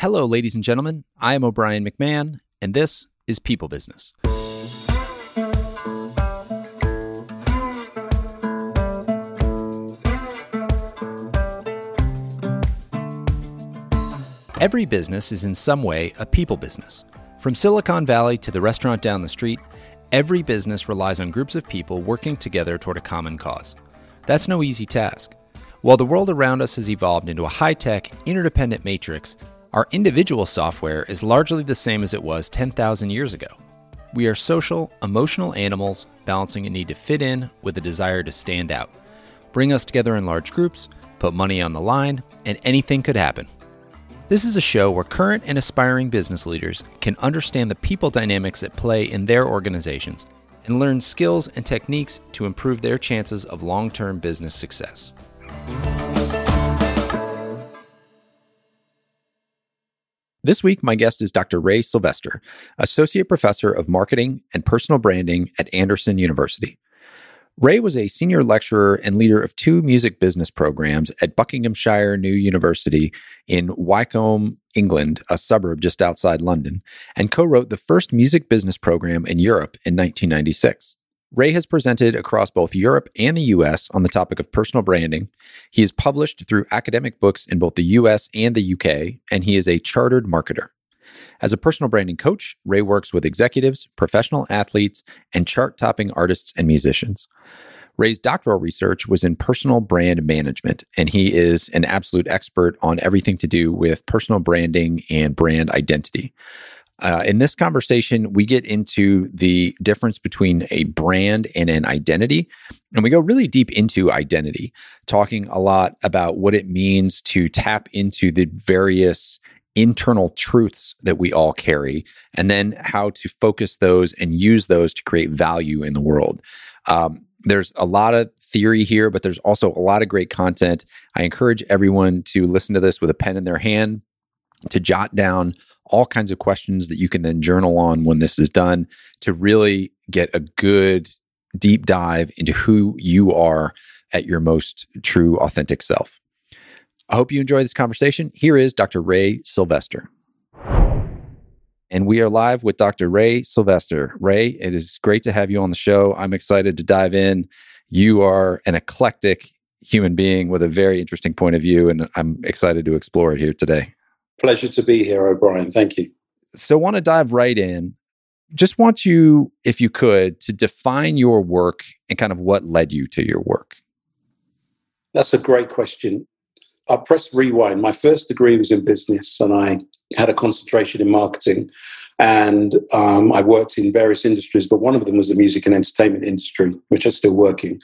Hello, ladies and gentlemen. I am O'Brien McMahon, and this is People Business. Every business is in some way a people business. From Silicon Valley to the restaurant down the street, every business relies on groups of people working together toward a common cause. That's no easy task. While the world around us has evolved into a high tech, interdependent matrix, our individual software is largely the same as it was 10,000 years ago. We are social, emotional animals balancing a need to fit in with a desire to stand out. Bring us together in large groups, put money on the line, and anything could happen. This is a show where current and aspiring business leaders can understand the people dynamics at play in their organizations and learn skills and techniques to improve their chances of long term business success. This week, my guest is Dr. Ray Sylvester, Associate Professor of Marketing and Personal Branding at Anderson University. Ray was a senior lecturer and leader of two music business programs at Buckinghamshire New University in Wycombe, England, a suburb just outside London, and co wrote the first music business program in Europe in 1996. Ray has presented across both Europe and the US on the topic of personal branding. He is published through academic books in both the US and the UK, and he is a chartered marketer. As a personal branding coach, Ray works with executives, professional athletes, and chart topping artists and musicians. Ray's doctoral research was in personal brand management, and he is an absolute expert on everything to do with personal branding and brand identity. Uh, in this conversation, we get into the difference between a brand and an identity. And we go really deep into identity, talking a lot about what it means to tap into the various internal truths that we all carry, and then how to focus those and use those to create value in the world. Um, there's a lot of theory here, but there's also a lot of great content. I encourage everyone to listen to this with a pen in their hand, to jot down all kinds of questions that you can then journal on when this is done to really get a good deep dive into who you are at your most true, authentic self. I hope you enjoy this conversation. Here is Dr. Ray Sylvester. And we are live with Dr. Ray Sylvester. Ray, it is great to have you on the show. I'm excited to dive in. You are an eclectic human being with a very interesting point of view, and I'm excited to explore it here today. Pleasure to be here, O'Brien. Thank you. So, want to dive right in. Just want you, if you could, to define your work and kind of what led you to your work. That's a great question. I'll press rewind. My first degree was in business, and I had a concentration in marketing. And um, I worked in various industries, but one of them was the music and entertainment industry, which is still working.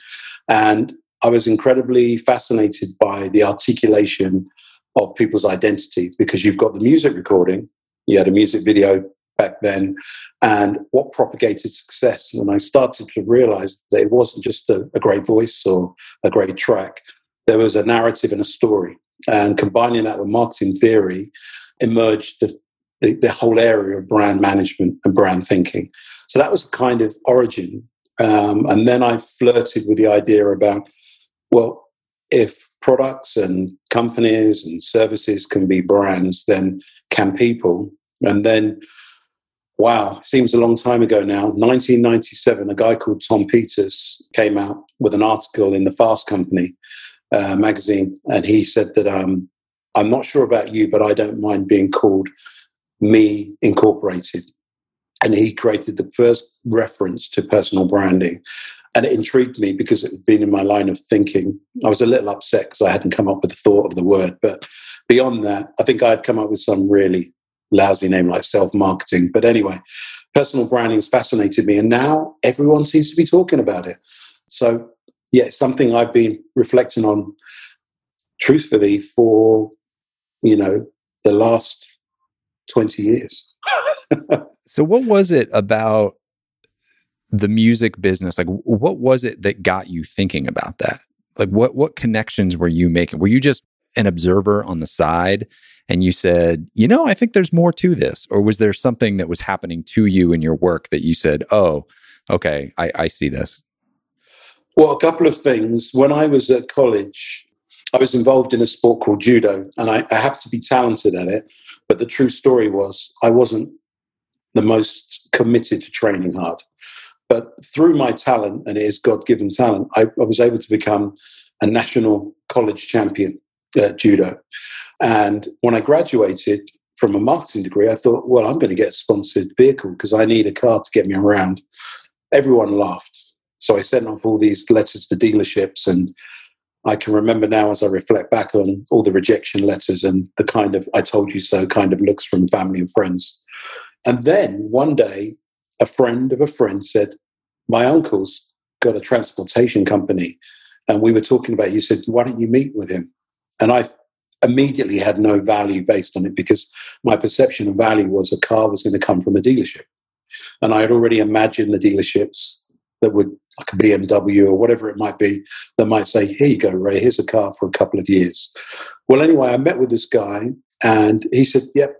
And I was incredibly fascinated by the articulation of people's identity because you've got the music recording, you had a music video back then, and what propagated success. And I started to realize that it wasn't just a, a great voice or a great track, there was a narrative and a story. And combining that with marketing theory emerged the, the, the whole area of brand management and brand thinking. So that was kind of origin. Um, and then I flirted with the idea about, well, if products and companies and services can be brands, then can people? And then, wow, seems a long time ago now, 1997, a guy called Tom Peters came out with an article in the Fast Company uh, magazine, and he said that um, I'm not sure about you, but I don't mind being called Me Incorporated. And he created the first reference to personal branding and it intrigued me because it had been in my line of thinking. I was a little upset because I hadn't come up with the thought of the word, but beyond that, I think I had come up with some really lousy name like self marketing. But anyway, personal branding has fascinated me, and now everyone seems to be talking about it. So, yeah, it's something I've been reflecting on truthfully for, you know, the last 20 years. so, what was it about the music business like what was it that got you thinking about that like what what connections were you making were you just an observer on the side and you said you know i think there's more to this or was there something that was happening to you in your work that you said oh okay i, I see this well a couple of things when i was at college I was involved in a sport called judo, and I, I happened to be talented at it. But the true story was I wasn't the most committed to training hard. But through my talent, and it is God given talent, I, I, was able to become a national college champion at judo. And when I graduated from a marketing degree, I thought, well, I'm going to get a sponsored vehicle because I need a car to get me around. Everyone laughed. So I sent off all these letters to dealerships and I can remember now as I reflect back on all the rejection letters and the kind of I told you so kind of looks from family and friends. And then one day, a friend of a friend said, My uncle's got a transportation company. And we were talking about, he said, Why don't you meet with him? And I immediately had no value based on it because my perception of value was a car was going to come from a dealership. And I had already imagined the dealerships that would like a BMW or whatever it might be, that might say, Here you go, Ray, here's a car for a couple of years. Well, anyway, I met with this guy and he said, Yep,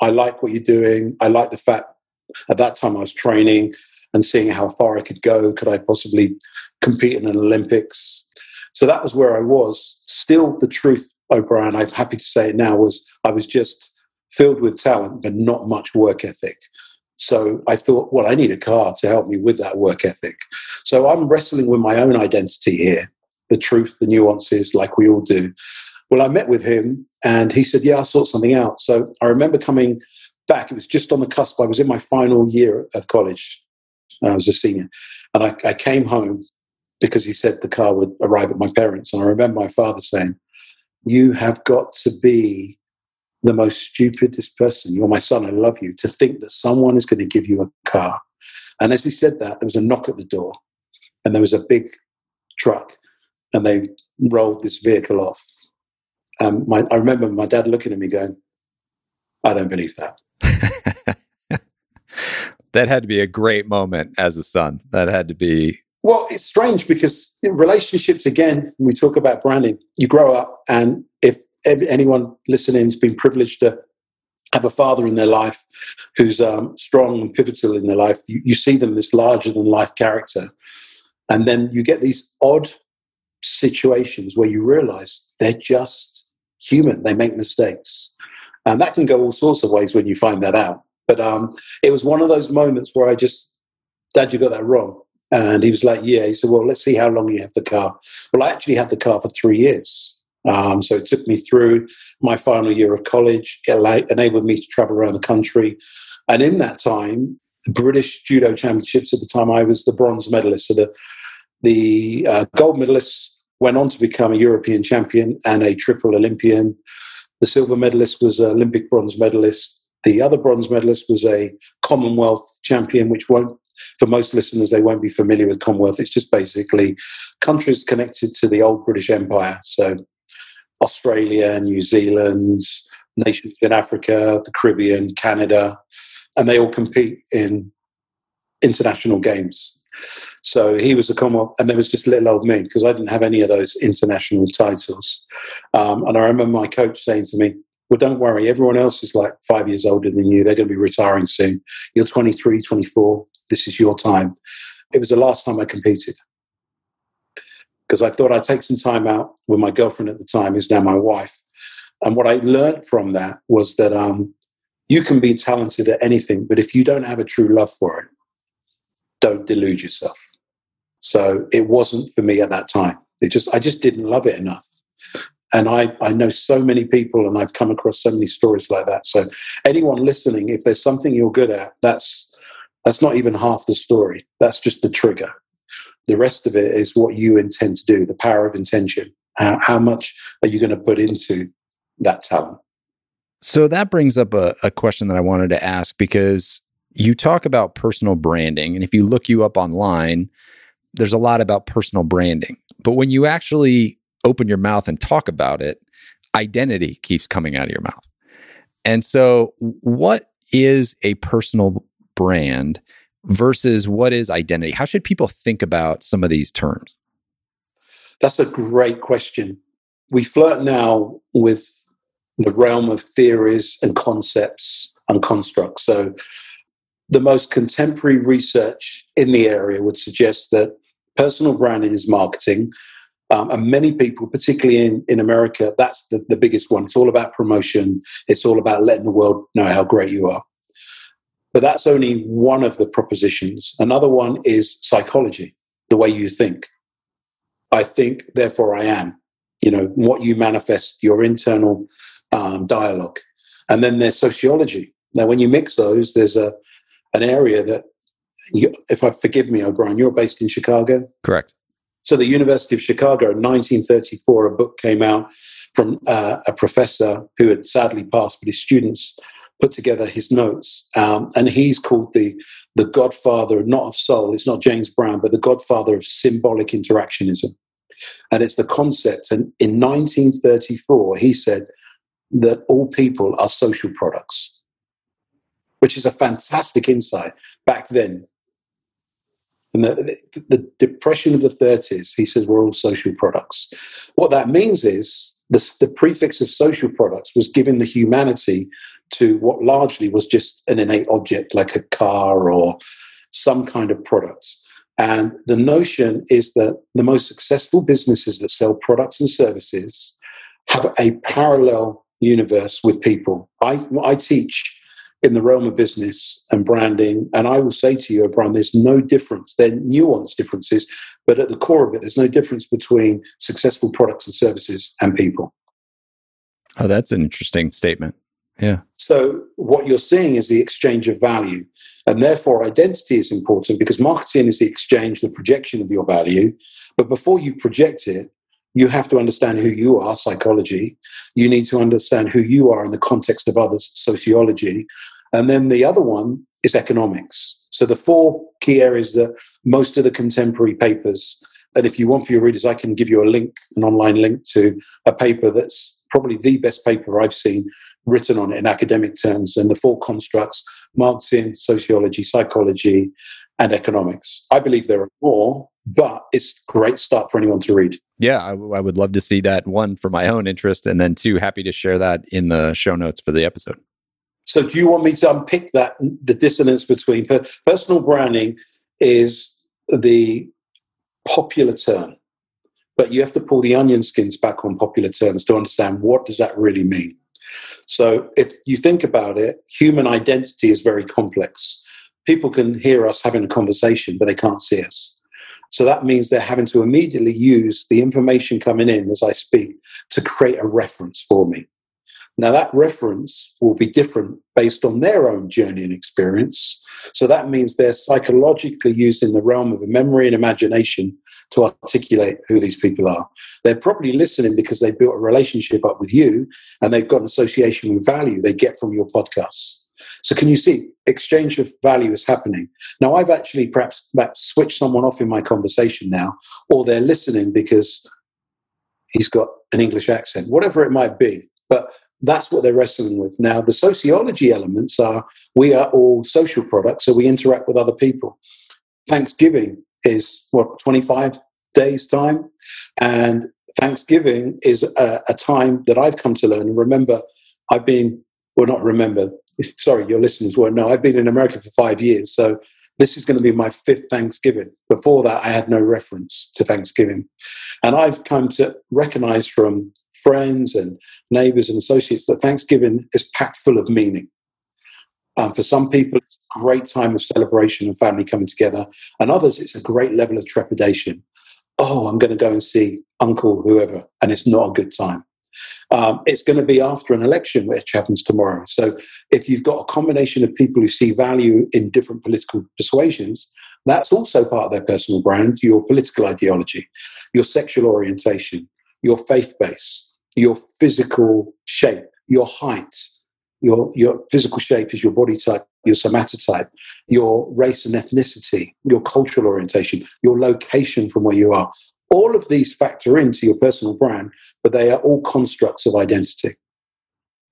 I like what you're doing. I like the fact at that time I was training and seeing how far I could go. Could I possibly compete in an Olympics? So that was where I was. Still, the truth, O'Brien, I'm happy to say it now, was I was just filled with talent, but not much work ethic. So I thought, well, I need a car to help me with that work ethic. So I'm wrestling with my own identity here the truth, the nuances, like we all do. Well, I met with him and he said, Yeah, I'll sort something out. So I remember coming back. It was just on the cusp. I was in my final year of college. I was a senior. And I, I came home because he said the car would arrive at my parents. And I remember my father saying, You have got to be the most stupidest person. You're my son. I love you. To think that someone is going to give you a car. And as he said that, there was a knock at the door and there was a big truck and they rolled this vehicle off. Um, my, I remember my dad looking at me going, I don't believe that. that had to be a great moment as a son. That had to be. Well, it's strange because relationships, again, we talk about branding, you grow up, and if anyone listening has been privileged to have a father in their life who's um, strong and pivotal in their life, you, you see them this larger than life character. And then you get these odd situations where you realize they're just human, they make mistakes. And that can go all sorts of ways when you find that out. But um, it was one of those moments where I just, Dad, you got that wrong. And he was like, Yeah. He said, Well, let's see how long you have the car. Well, I actually had the car for three years. Um, so it took me through my final year of college. It enabled me to travel around the country. And in that time, the British Judo Championships at the time, I was the bronze medalist. So the, the uh, gold medalist went on to become a European champion and a triple Olympian. The silver medalist was an Olympic bronze medalist. The other bronze medalist was a Commonwealth champion, which won't, for most listeners, they won't be familiar with Commonwealth. It's just basically countries connected to the old British Empire. So Australia, New Zealand, nations in Africa, the Caribbean, Canada, and they all compete in international games. So he was a Commonwealth, and there was just little old me because I didn't have any of those international titles. Um, and I remember my coach saying to me, Well, don't worry, everyone else is like five years older than you. They're going to be retiring soon. You're 23, 24. This is your time. It was the last time I competed because I thought I'd take some time out with my girlfriend at the time, who's now my wife. And what I learned from that was that um, you can be talented at anything, but if you don't have a true love for it, don't delude yourself. So it wasn't for me at that time. It just I just didn't love it enough. And I, I know so many people and I've come across so many stories like that. So anyone listening, if there's something you're good at, that's that's not even half the story. That's just the trigger. The rest of it is what you intend to do, the power of intention. How, how much are you going to put into that talent? So that brings up a, a question that I wanted to ask because you talk about personal branding. And if you look you up online, there's a lot about personal branding. But when you actually open your mouth and talk about it, identity keeps coming out of your mouth. And so, what is a personal brand versus what is identity? How should people think about some of these terms? That's a great question. We flirt now with the realm of theories and concepts and constructs. So, the most contemporary research in the area would suggest that personal branding is marketing Um, and many people, particularly in, in America, that's the, the biggest one. It's all about promotion. It's all about letting the world know how great you are. But that's only one of the propositions. Another one is psychology, the way you think. I think, therefore I am. You know, what you manifest, your internal um, dialogue. And then there's sociology. Now, when you mix those, there's a an area that, you, if I forgive me, O'Brien, you're based in Chicago. Correct. So the University of Chicago in 1934, a book came out from uh, a professor who had sadly passed, but his students put together his notes, um, and he's called the the Godfather, not of soul. It's not James Brown, but the Godfather of symbolic interactionism, and it's the concept. And in 1934, he said that all people are social products, which is a fantastic insight back then and the, the, depression of the 30s, he says, we're all social products. What that means is the, the prefix of social products was giving the humanity to what largely was just an innate object like a car or some kind of product. And the notion is that the most successful businesses that sell products and services have a parallel universe with people. I, I teach in the realm of business and branding. And I will say to you, O'Brien, there's no difference. They're nuanced differences, but at the core of it, there's no difference between successful products and services and people. Oh, that's an interesting statement. Yeah. So what you're seeing is the exchange of value. And therefore, identity is important because marketing is the exchange, the projection of your value. But before you project it, you have to understand who you are, psychology. You need to understand who you are in the context of others, sociology. And then the other one is economics. So the four key areas that most of the contemporary papers, and if you want for your readers, I can give you a link, an online link to a paper that's probably the best paper I've seen written on it in academic terms. And the four constructs marketing, sociology, psychology, and economics. I believe there are more, but it's great start for anyone to read. Yeah, I, w- I would love to see that one for my own interest, and then two, happy to share that in the show notes for the episode. So, do you want me to unpick that the dissonance between per- personal branding is the popular term, but you have to pull the onion skins back on popular terms to understand what does that really mean. So, if you think about it, human identity is very complex. People can hear us having a conversation, but they can't see us. So that means they're having to immediately use the information coming in as I speak to create a reference for me. Now, that reference will be different based on their own journey and experience. So that means they're psychologically using the realm of memory and imagination to articulate who these people are. They're probably listening because they built a relationship up with you and they've got an association with value they get from your podcasts. So can you see exchange of value is happening? Now I've actually perhaps, perhaps switched someone off in my conversation now, or they're listening because he's got an English accent, whatever it might be. But that's what they're wrestling with. Now, the sociology elements are we are all social products, so we interact with other people. Thanksgiving is what, 25 days' time? And Thanksgiving is a, a time that I've come to learn. And remember, I've been, well, not remember, sorry, your listeners won't know. I've been in America for five years, so this is going to be my fifth Thanksgiving. Before that, I had no reference to Thanksgiving. And I've come to recognize from friends and neighbors and associates that Thanksgiving is packed full of meaning. Um, for some people, it's a great time of celebration and family coming together. And others, it's a great level of trepidation. Oh, I'm going to go and see uncle whoever, and it's not a good time. Um, it's going to be after an election, which happens tomorrow. So if you've got a combination of people who see value in different political persuasions, that's also part of their personal brand, your political ideology, your sexual orientation, your faith base, your physical shape, your height. Your, your physical shape is your body type, your somatotype, your race and ethnicity, your cultural orientation, your location from where you are. All of these factor into your personal brand, but they are all constructs of identity.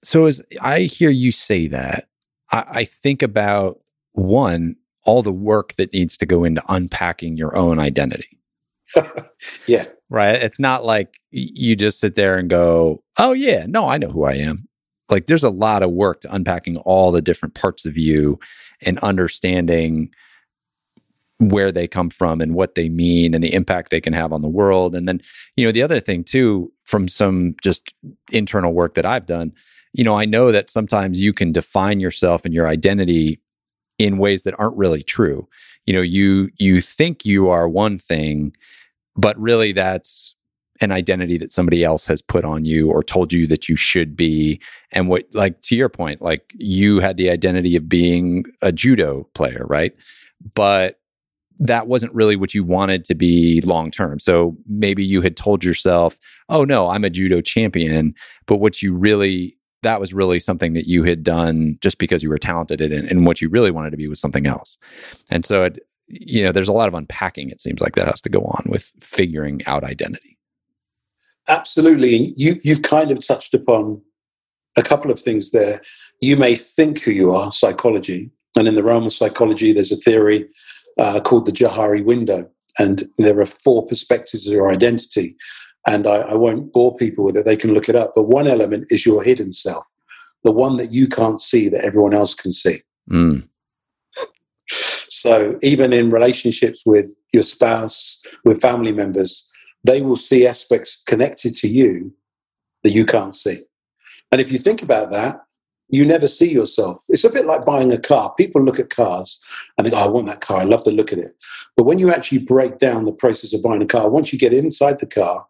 So, as I hear you say that, I, I think about one, all the work that needs to go into unpacking your own identity. yeah. Right. It's not like you just sit there and go, oh, yeah, no, I know who I am. Like there's a lot of work to unpacking all the different parts of you and understanding where they come from and what they mean and the impact they can have on the world. And then, you know, the other thing too, from some just internal work that I've done, you know, I know that sometimes you can define yourself and your identity in ways that aren't really true. You know, you you think you are one thing, but really that's an identity that somebody else has put on you or told you that you should be. And what, like, to your point, like you had the identity of being a judo player, right? But that wasn't really what you wanted to be long term. So maybe you had told yourself, oh no, I'm a judo champion. But what you really, that was really something that you had done just because you were talented in it. And what you really wanted to be was something else. And so, it, you know, there's a lot of unpacking, it seems like that has to go on with figuring out identity. Absolutely. You, you've kind of touched upon a couple of things there. You may think who you are, psychology. And in the realm of psychology, there's a theory uh, called the Johari window. And there are four perspectives of your identity. And I, I won't bore people with it, they can look it up. But one element is your hidden self, the one that you can't see that everyone else can see. Mm. So even in relationships with your spouse, with family members, they will see aspects connected to you that you can't see. And if you think about that, you never see yourself. It's a bit like buying a car. People look at cars and think, oh, I want that car. I love the look at it. But when you actually break down the process of buying a car, once you get inside the car,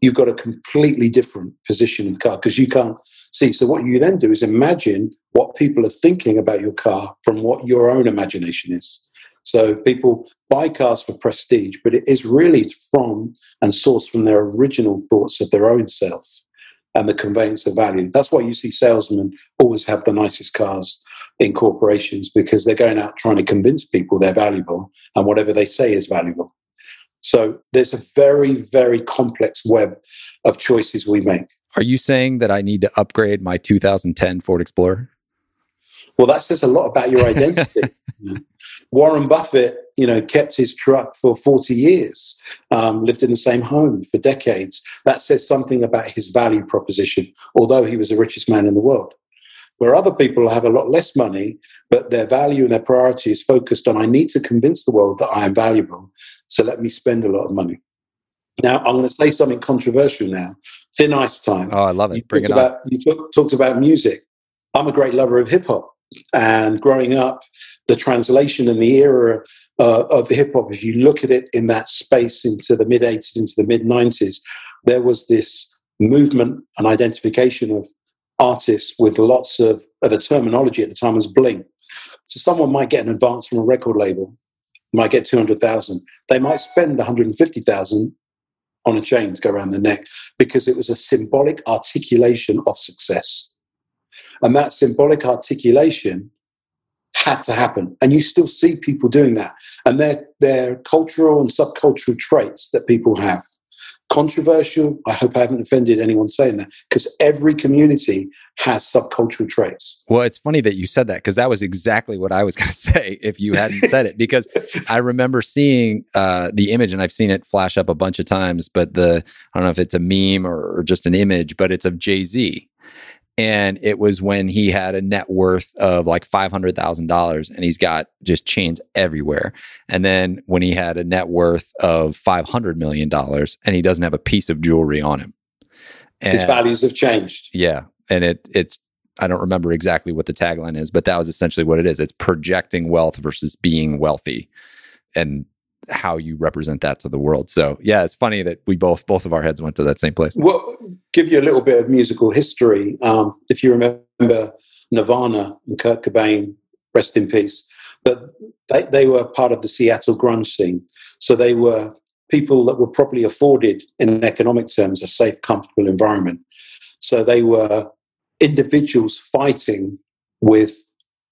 you've got a completely different position of the car because you can't see. So what you then do is imagine what people are thinking about your car from what your own imagination is. So people buy cars for prestige, but it is really from and sourced from their original thoughts of their own self and the conveyance of value. That's why you see salesmen always have the nicest cars in corporations because they're going out trying to convince people they're valuable and whatever they say is valuable. So there's a very, very complex web of choices we make. Are you saying that I need to upgrade my 2010 Ford Explorer? Well, that says a lot about your identity. Warren Buffett, you know, kept his truck for 40 years, um, lived in the same home for decades. That says something about his value proposition, although he was the richest man in the world. Where other people have a lot less money, but their value and their priority is focused on, I need to convince the world that I am valuable, so let me spend a lot of money. Now, I'm going to say something controversial now. Thin Ice Time. Oh, I love it. You Bring it about, on. You talk, talked about music. I'm a great lover of hip hop. And growing up, the translation and the era uh, of hip hop, if you look at it in that space into the mid 80s, into the mid 90s, there was this movement and identification of artists with lots of, of the terminology at the time was bling. So someone might get an advance from a record label, might get 200,000. They might spend 150,000 on a chain to go around the neck because it was a symbolic articulation of success. And that symbolic articulation had to happen. And you still see people doing that. And they're, they're cultural and subcultural traits that people have. Controversial, I hope I haven't offended anyone saying that, because every community has subcultural traits. Well, it's funny that you said that because that was exactly what I was going to say if you hadn't said it. Because I remember seeing uh, the image, and I've seen it flash up a bunch of times. But the I don't know if it's a meme or, or just an image, but it's of Jay Z and it was when he had a net worth of like $500,000 and he's got just chains everywhere. And then when he had a net worth of $500 million and he doesn't have a piece of jewelry on him. And, His values have changed. Yeah. And it it's I don't remember exactly what the tagline is, but that was essentially what it is. It's projecting wealth versus being wealthy. And how you represent that to the world. So yeah, it's funny that we both both of our heads went to that same place. Well, give you a little bit of musical history. Um, if you remember Nirvana and Kurt Cobain, rest in peace. But they, they were part of the Seattle grunge scene. So they were people that were properly afforded in economic terms a safe, comfortable environment. So they were individuals fighting with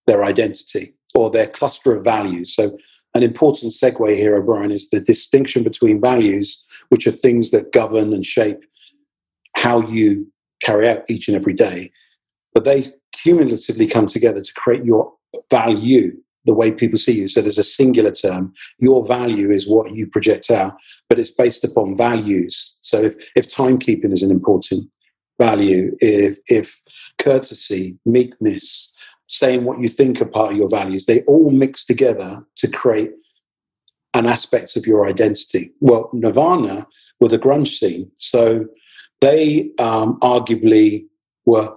their identity or their cluster of values. So an important segue here, O'Brien, is the distinction between values, which are things that govern and shape how you carry out each and every day, but they cumulatively come together to create your value, the way people see you. So there's a singular term. Your value is what you project out, but it's based upon values. So if, if timekeeping is an important value, if, if courtesy, meekness, saying what you think are part of your values. They all mix together to create an aspect of your identity. Well, Nirvana were the grunge scene. So they um, arguably were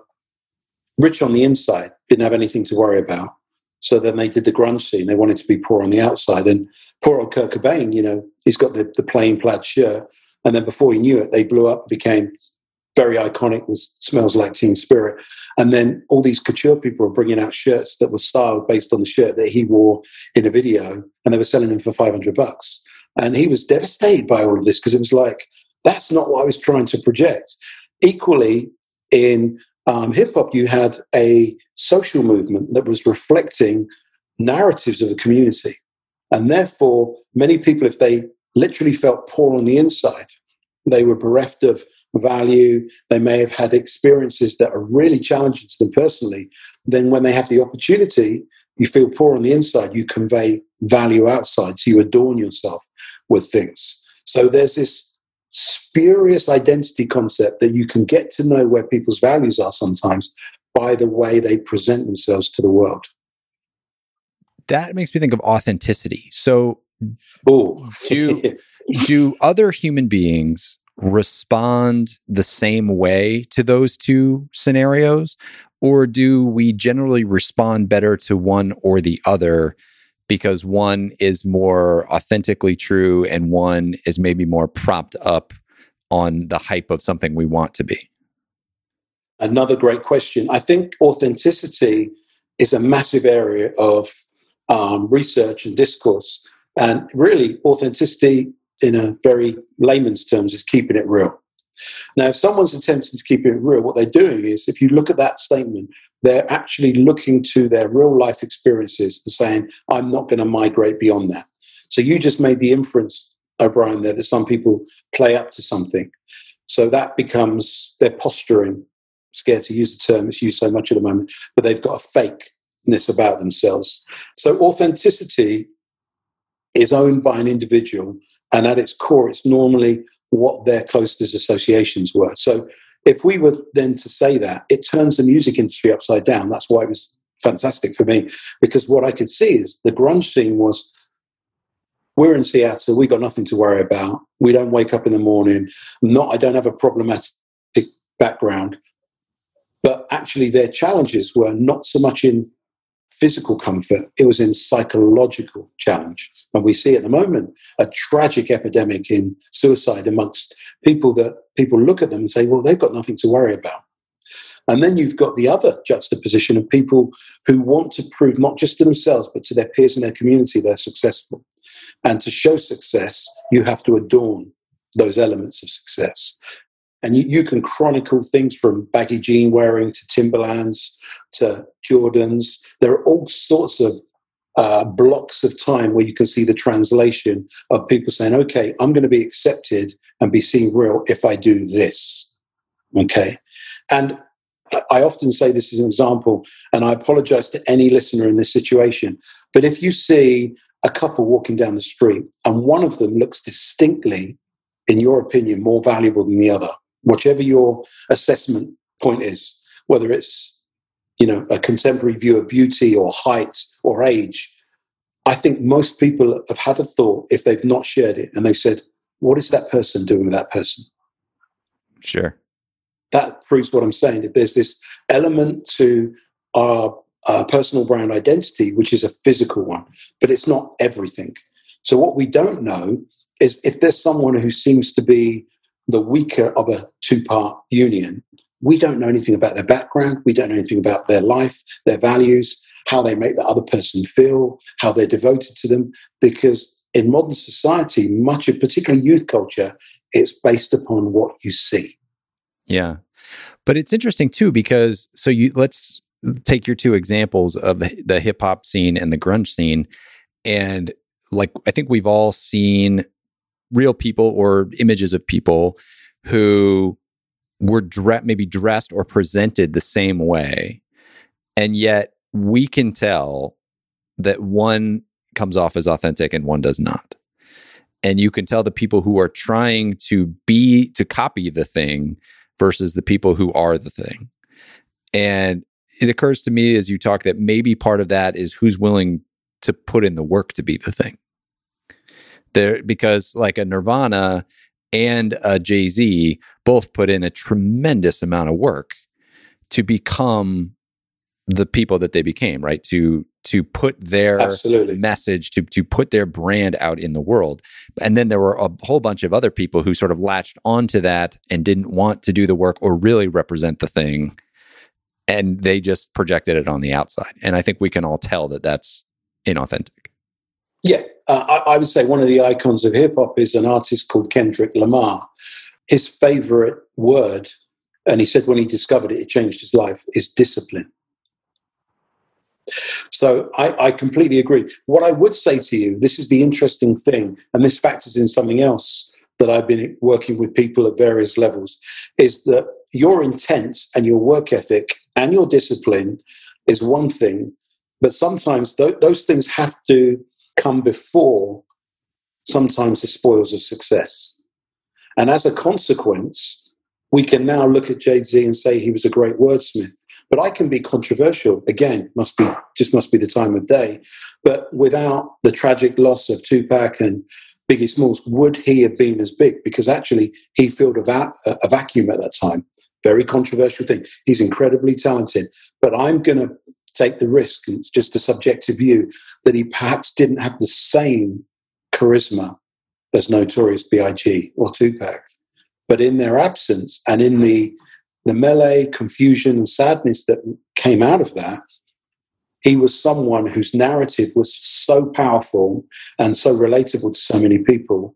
rich on the inside, didn't have anything to worry about. So then they did the grunge scene. They wanted to be poor on the outside. And poor old Kurt Cobain, you know, he's got the, the plain plaid shirt. And then before he knew it, they blew up, became very iconic, was smells like Teen Spirit. And then all these couture people were bringing out shirts that were styled based on the shirt that he wore in a video, and they were selling them for 500 bucks. And he was devastated by all of this because it was like, that's not what I was trying to project. Equally, in um, hip hop, you had a social movement that was reflecting narratives of the community. And therefore, many people, if they literally felt poor on the inside, they were bereft of value, they may have had experiences that are really challenging to them personally. Then, when they have the opportunity, you feel poor on the inside, you convey value outside. So you adorn yourself with things. So there's this spurious identity concept that you can get to know where people's values are sometimes by the way they present themselves to the world. That makes me think of authenticity. So, Ooh. do do other human beings respond the same way to those two scenarios, or do we generally respond better to one or the other? because one is more authentically true and one is maybe more propped up on the hype of something we want to be? Another great question. I think authenticity is a massive area of um, research and discourse. And really, authenticity, in a very layman's terms, is keeping it real. Now, if someone's attempting to keep it real, what they're doing is, if you look at that statement, they're actually looking to their real life experiences and saying, I'm not going to migrate beyond that. So you just made the inference, O'Brien, there that some people play up to something. So that becomes their posturing. scared to use the term, it's used so much at the moment, but they've got a fakeness about themselves. So authenticity is owned by an individual, and at its core, it's normally what their closest associations were. So if we were then to say that, it turns the music industry upside down. That's why it was fantastic for me because what I could see is the grunge scene was we're in Seattle, we got nothing to worry about. We don't wake up in the morning. Not I don't have a problematic background. But actually their challenges were not so much in physical comfort, it was in psychological challenge. And we see at the moment a tragic epidemic in suicide amongst people that people look at them and say, well, they've got nothing to worry about. And then you've got the other juxtaposition of people who want to prove not just to themselves, but to their peers in their community they're successful. And to show success, you have to adorn those elements of success. And you, you can chronicle things from baggy jean wearing to Timberlands to Jordans. There are all sorts of uh, blocks of time where you can see the translation of people saying, okay, I'm going to be accepted and be seen real if I do this. Okay. And I often say this as an example, and I apologize to any listener in this situation. But if you see a couple walking down the street and one of them looks distinctly, in your opinion, more valuable than the other, whichever your assessment point is, whether it's you know a contemporary view of beauty or height or age, I think most people have had a thought if they've not shared it and they've said, "What is that person doing with that person?" Sure. That proves what I'm saying. That there's this element to our, our personal brand identity, which is a physical one, but it's not everything. So what we don't know is if there's someone who seems to be the weaker of a two part union, we don't know anything about their background. We don't know anything about their life, their values, how they make the other person feel, how they're devoted to them. Because in modern society, much of particularly youth culture, it's based upon what you see. Yeah. But it's interesting too, because so you let's take your two examples of the hip hop scene and the grunge scene. And like, I think we've all seen real people or images of people who were dre- maybe dressed or presented the same way. And yet we can tell that one comes off as authentic and one does not. And you can tell the people who are trying to be, to copy the thing versus the people who are the thing. And it occurs to me as you talk that maybe part of that is who's willing to put in the work to be the thing. There because like a Nirvana and a Jay Z both put in a tremendous amount of work to become the people that they became, right? To to put their Absolutely. message, to to put their brand out in the world. And then there were a whole bunch of other people who sort of latched onto that and didn't want to do the work or really represent the thing. And they just projected it on the outside. And I think we can all tell that that's inauthentic. Yeah, uh, I, I, would say one of the icons of hip hop is an artist called Kendrick Lamar. His favorite word, and he said when he discovered it, it changed his life, is discipline. So I, I completely agree. What I would say to you, this is the interesting thing, and this factors in something else that I've been working with people at various levels, is that your intent and your work ethic and your discipline is one thing, but sometimes th- those things have to come before sometimes the spoils of success. And as a consequence, we can now look at Jay Z and say he was a great wordsmith. But I can be controversial. Again, must be just must be the time of day. But without the tragic loss of Tupac and Biggie Smalls, would he have been as big? Because actually, he filled a, va- a vacuum at that time. Very controversial thing. He's incredibly talented, but I'm going to take the risk, and it's just a subjective view, that he perhaps didn't have the same charisma as Notorious B.I.G. or Tupac. But in their absence and in the, the melee, confusion, and sadness that came out of that, he was someone whose narrative was so powerful and so relatable to so many people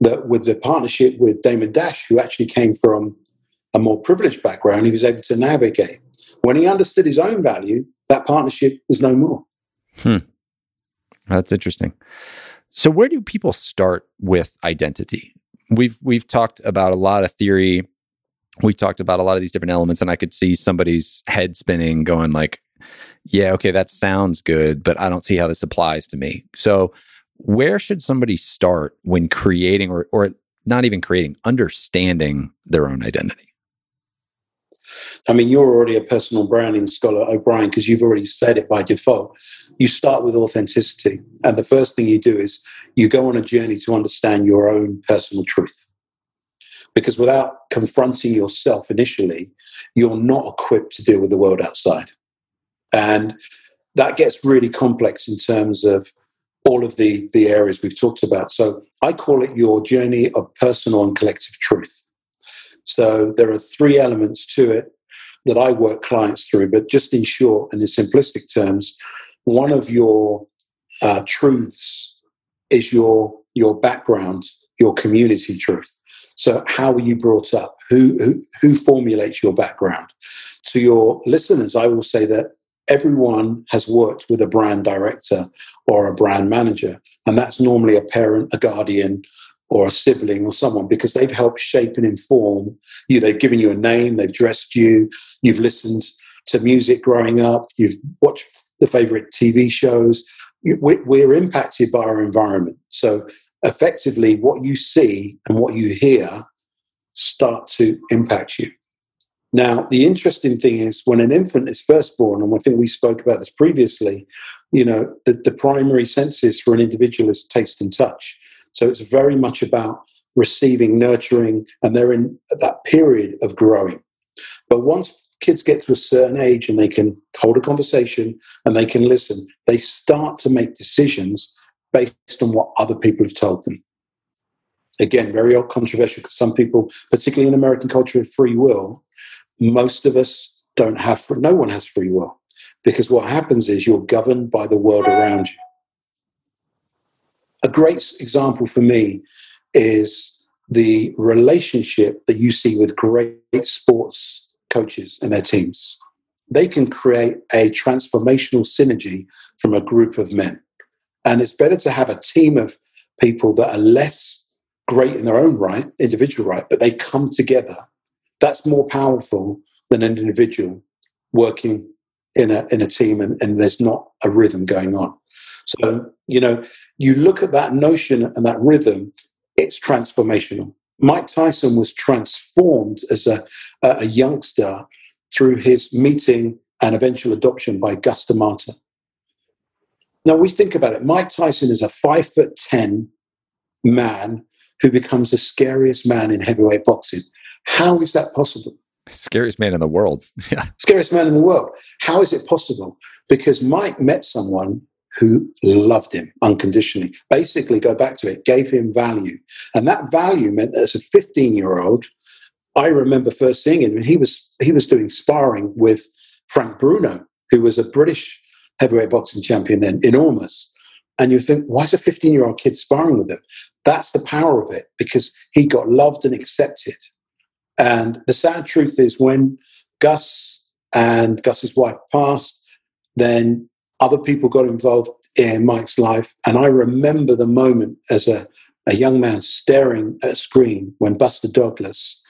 that with the partnership with Damon Dash, who actually came from a more privileged background, he was able to navigate. When he understood his own value, that partnership was no more. Hmm. That's interesting. So where do people start with identity? We've we've talked about a lot of theory. We've talked about a lot of these different elements, and I could see somebody's head spinning, going like, "Yeah, okay, that sounds good, but I don't see how this applies to me." So, where should somebody start when creating, or or not even creating, understanding their own identity? I mean, you're already a personal branding scholar, O'Brien, because you've already said it by default. You start with authenticity. And the first thing you do is you go on a journey to understand your own personal truth. Because without confronting yourself initially, you're not equipped to deal with the world outside. And that gets really complex in terms of all of the, the areas we've talked about. So I call it your journey of personal and collective truth. So there are three elements to it that I work clients through. But just in short and in simplistic terms, one of your uh, truths is your your background, your community truth. So how were you brought up? Who, who who formulates your background? To your listeners, I will say that everyone has worked with a brand director or a brand manager, and that's normally a parent, a guardian, or a sibling or someone because they've helped shape and inform you. They've given you a name, they've dressed you, you've listened to music growing up, you've watched the favorite TV shows. We're impacted by our environment. So, effectively, what you see and what you hear start to impact you. Now, the interesting thing is when an infant is first born, and I think we spoke about this previously, you know, the, the primary senses for an individual is taste and touch. So it's very much about receiving, nurturing, and they're in that period of growing. But once kids get to a certain age and they can hold a conversation and they can listen, they start to make decisions based on what other people have told them. Again, very controversial because some people, particularly in American culture of free will, most of us don't have, no one has free will because what happens is you're governed by the world around you a great example for me is the relationship that you see with great sports coaches and their teams. They can create a transformational synergy from a group of men. And it's better to have a team of people that are less great in their own right, individual right, but they come together. That's more powerful than an individual working in a, in a team and, and there's not a rhythm going on. So, you know, you look at that notion and that rhythm, it's transformational. Mike Tyson was transformed as a, a youngster through his meeting and eventual adoption by Cus D'Amato. Now we think about it. Mike Tyson is a five foot ten man who becomes the scariest man in heavyweight boxing. How is that possible? Scariest man in the world. Yeah. Scariest man in the world. How is it possible? Because Mike met someone who loved him unconditionally. Basically, go back to it, gave him value. And that value meant that as a 15 year old, I remember first seeing him, and he was he was doing sparring with Frank Bruno, who was a British heavyweight boxing champion then, enormous. And you think, why is a 15 year old kid sparring with him? That's the power of it because he got loved and accepted. And the sad truth is, when Cus and Cus's wife passed, then other people got involved in Mike's life. And I remember the moment as a, a young man staring at a screen when Buster Douglas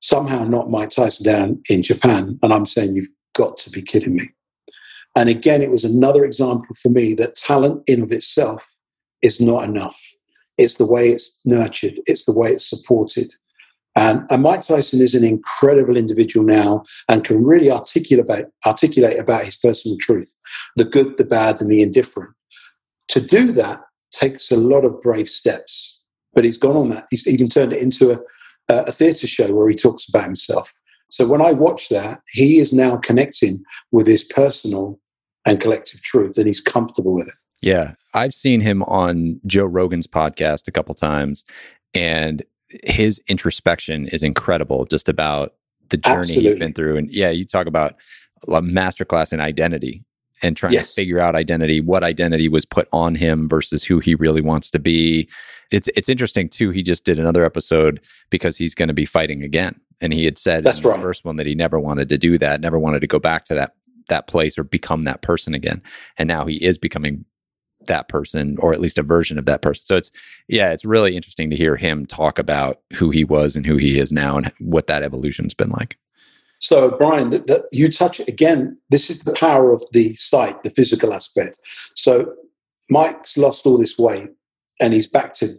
somehow knocked Mike Tyson down in Japan. And I'm saying, you've got to be kidding me. And again, it was another example for me that talent in of itself is not enough. It's the way it's nurtured, it's the way it's supported. And, and Mike Tyson is an incredible individual now and can really articulate about, articulate about his personal truth the good, the bad, and the indifferent. To do that takes a lot of brave steps. But he's gone on that. He's even turned it into a, a theatre show where he talks about himself. So when I watch that, he is now connecting with his personal and collective truth, and he's comfortable with it. Yeah, I've seen him on Joe Rogan's podcast a couple times, and his introspection is incredible just about the journey Absolutely. he's been through. And yeah, you talk about a masterclass in identity and trying yes. to figure out identity, what identity was put on him versus who he really wants to be. It's it's interesting too. He just did another episode because he's going to be fighting again, and he had said That's in right. the first one that he never wanted to do that, never wanted to go back to that that place or become that person again. And now he is becoming that person or at least a version of that person. So it's yeah, it's really interesting to hear him talk about who he was and who he is now and what that evolution's been like. So Brian, the, you touch again. This is the power of the site, the physical aspect. So Mike's lost all this weight and he's back to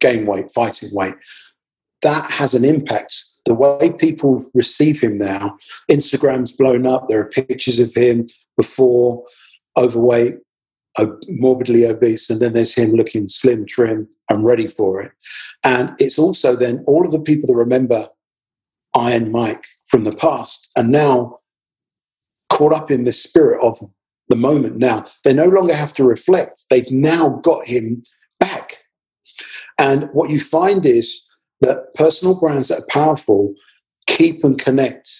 gain weight, fighting weight. That has an impact. The way people receive him now, Instagram's blown up. There are pictures of him before overweight, morbidly obese, and then there's him looking slim, trim, and ready for it. And it's also then all of the people that remember Iron Mike from the past are now caught up in the spirit of the moment now. They no longer have to reflect, they've now got him back. And what you find is that personal brands that are powerful keep and connect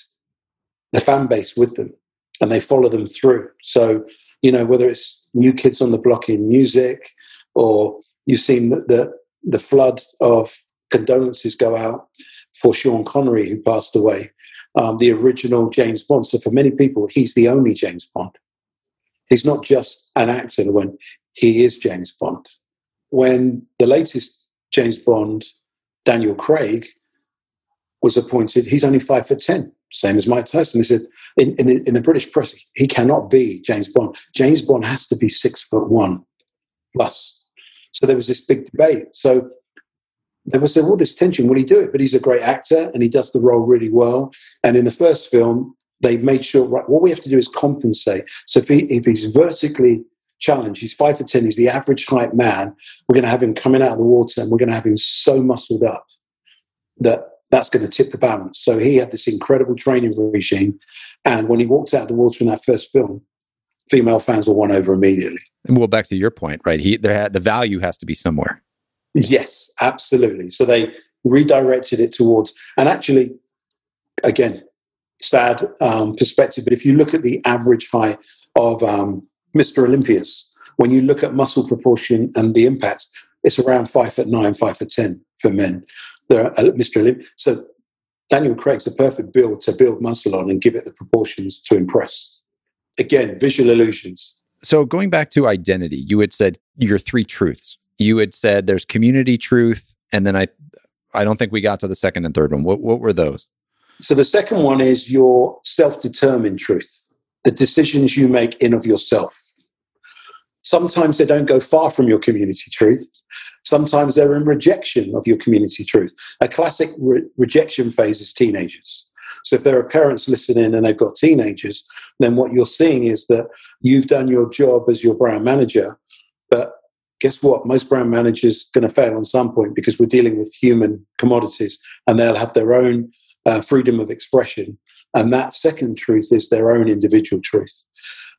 the fan base with them and they follow them through. So, you know, whether it's new kids on the block in music, or you've seen the, the, the flood of condolences go out for Sean Connery, who passed away, um, the original James Bond. So for many people, he's the only James Bond. He's not just an actor when he is James Bond. When the latest James Bond, Daniel Craig, was appointed, he's only five foot ten same as Mike Tyson. They said in, in, the, in the British press, he cannot be James Bond. James Bond has to be six foot one plus. So there was this big debate. So there was all this tension. Will he do it? But he's a great actor and he does the role really well. And in the first film, they made sure right. What we have to do is compensate. So if, he, if he's vertically challenged, he's five foot ten, he's the average height man. We're going to have him coming out of the water, and we're going to have him so muscled up that that's going to tip the balance. So he had this incredible training regime. And when he walked out of the water in that first film, female fans were won over immediately. And well, back to your point, right? He there had the value has to be somewhere. Yes, absolutely. So they redirected it towards, and actually, again, sad um, perspective. But if you look at the average height of um, Mr. Olympias, when you look at muscle proportion and the impact, it's around five foot nine, five foot ten for men there, uh, Mr. Olymp. So Daniel Craig's the perfect build to build muscle on and give it the proportions to impress. Again, visual illusions. So going back to identity, you had said your three truths. You had said there's community truth, and then I, I don't think we got to the second and third one. What what were those? So the second one is your self-determined truth, the decisions you make in of yourself. Sometimes they don't go far from your community truth. Sometimes they're in rejection of your community truth. A classic re- rejection phase is teenagers. So if there are parents listening and they've got teenagers, then what you're seeing is that you've done your job as your brand manager, but guess what? Most brand managers going to fail on some point because we're dealing with human commodities and they'll have their own uh, freedom of expression. And that second truth is their own individual truth.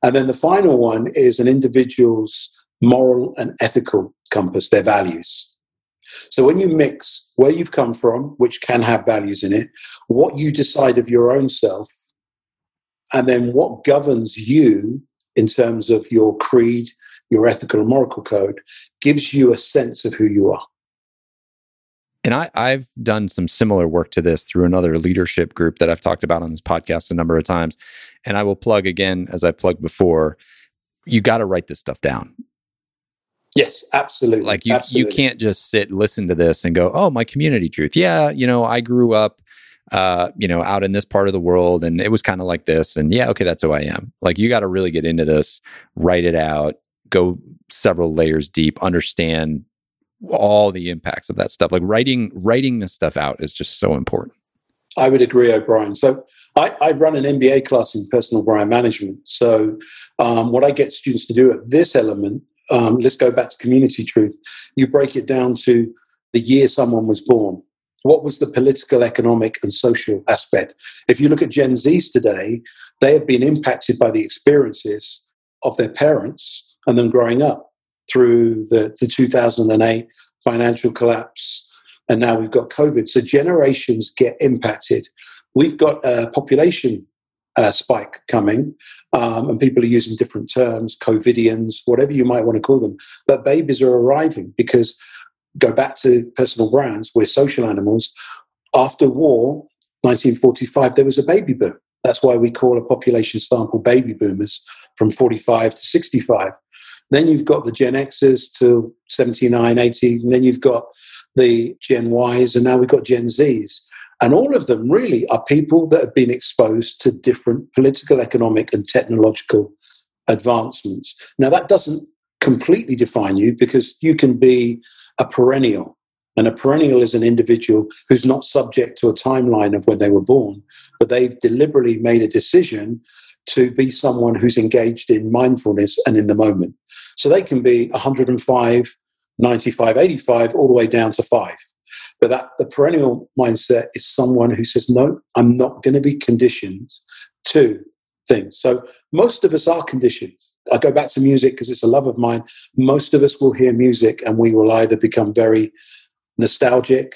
And then the final one is an individual's moral and ethical compass, their values. So when you mix where you've come from, which can have values in it, what you decide of your own self, and then what governs you in terms of your creed, your ethical and moral code, gives you a sense of who you are. And I, I've done some similar work to this through another leadership group that I've talked about on this podcast a number of times. And I will plug again, as I plugged before, you got to write this stuff down. Yes, absolutely. Like you, absolutely. you can't just sit, listen to this, and go, "Oh, my community truth." Yeah, you know, I grew up, uh, you know, out in this part of the world, and it was kind of like this. And yeah, okay, that's who I am. Like you got to really get into this, write it out, go several layers deep, understand all the impacts of that stuff. Like writing, writing this stuff out is just so important. I would agree, O'Brien. So I, I run an MBA class in personal brand management. So um, what I get students to do at this element um, let's go back to community truth. You break it down to the year someone was born. What was the political, economic, and social aspect? If you look at Gen Zs today, they have been impacted by the experiences of their parents and them growing up through the, the 2008 financial collapse. And now we've got COVID. So generations get impacted. We've got a population uh, spike coming, um, and people are using different terms, COVIDians, whatever you might want to call them. But babies are arriving because, go back to personal brands, we're social animals. After war, 1945, there was a baby boom. That's why we call a population sample baby boomers from 45 to 65. Then you've got the Gen Xers to 79, 80, and then you've got the Gen Ys, and now we've got Gen Zs. And all of them really are people that have been exposed to different political, economic, and technological advancements. Now, that doesn't completely define you because you can be a perennial. And a perennial is an individual who's not subject to a timeline of when they were born, but they've deliberately made a decision to be someone who's engaged in mindfulness and in the moment. So they can be 105, 95, 85, all the way down to five. But that the perennial mindset is someone who says, no, I'm not going to be conditioned to things. So most of us are conditioned. I go back to music because it's a love of mine. Most of us will hear music and we will either become very nostalgic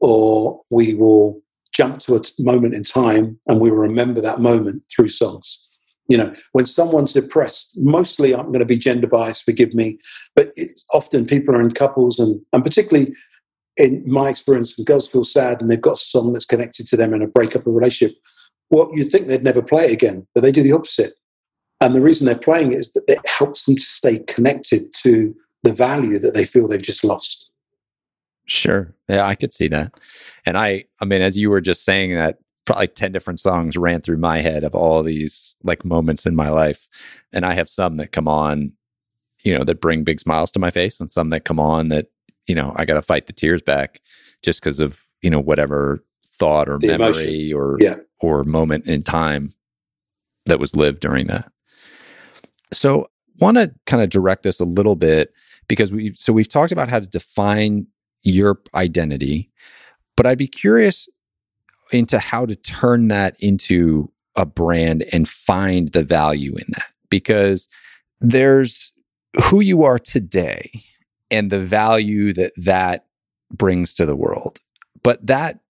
or we will jump to a moment in time and we will remember that moment through songs. You know, when someone's depressed, mostly I'm going to be gender biased, forgive me, but often people are in couples and, and particularly in my experience, when girls feel sad and they've got a song that's connected to them in a breakup of a relationship, well, you'd think they'd never play it again, but they do the opposite. And the reason they're playing it is that it helps them to stay connected to the value that they feel they've just lost. Sure. Yeah, I could see that. And I, I mean, as you were just saying that, probably 10 different songs ran through my head of all these like moments in my life. And I have some that come on, you know, that bring big smiles to my face and some that come on that you know, I got to fight the tears back just because of, you know, whatever thought or the memory emotion. or, yeah. or moment in time that was lived during that. So, want to kind of direct this a little bit because we, so we've talked about how to define your identity, but I'd be curious into how to turn that into a brand and find the value in that because there's who you are today and the value that that brings to the world. But that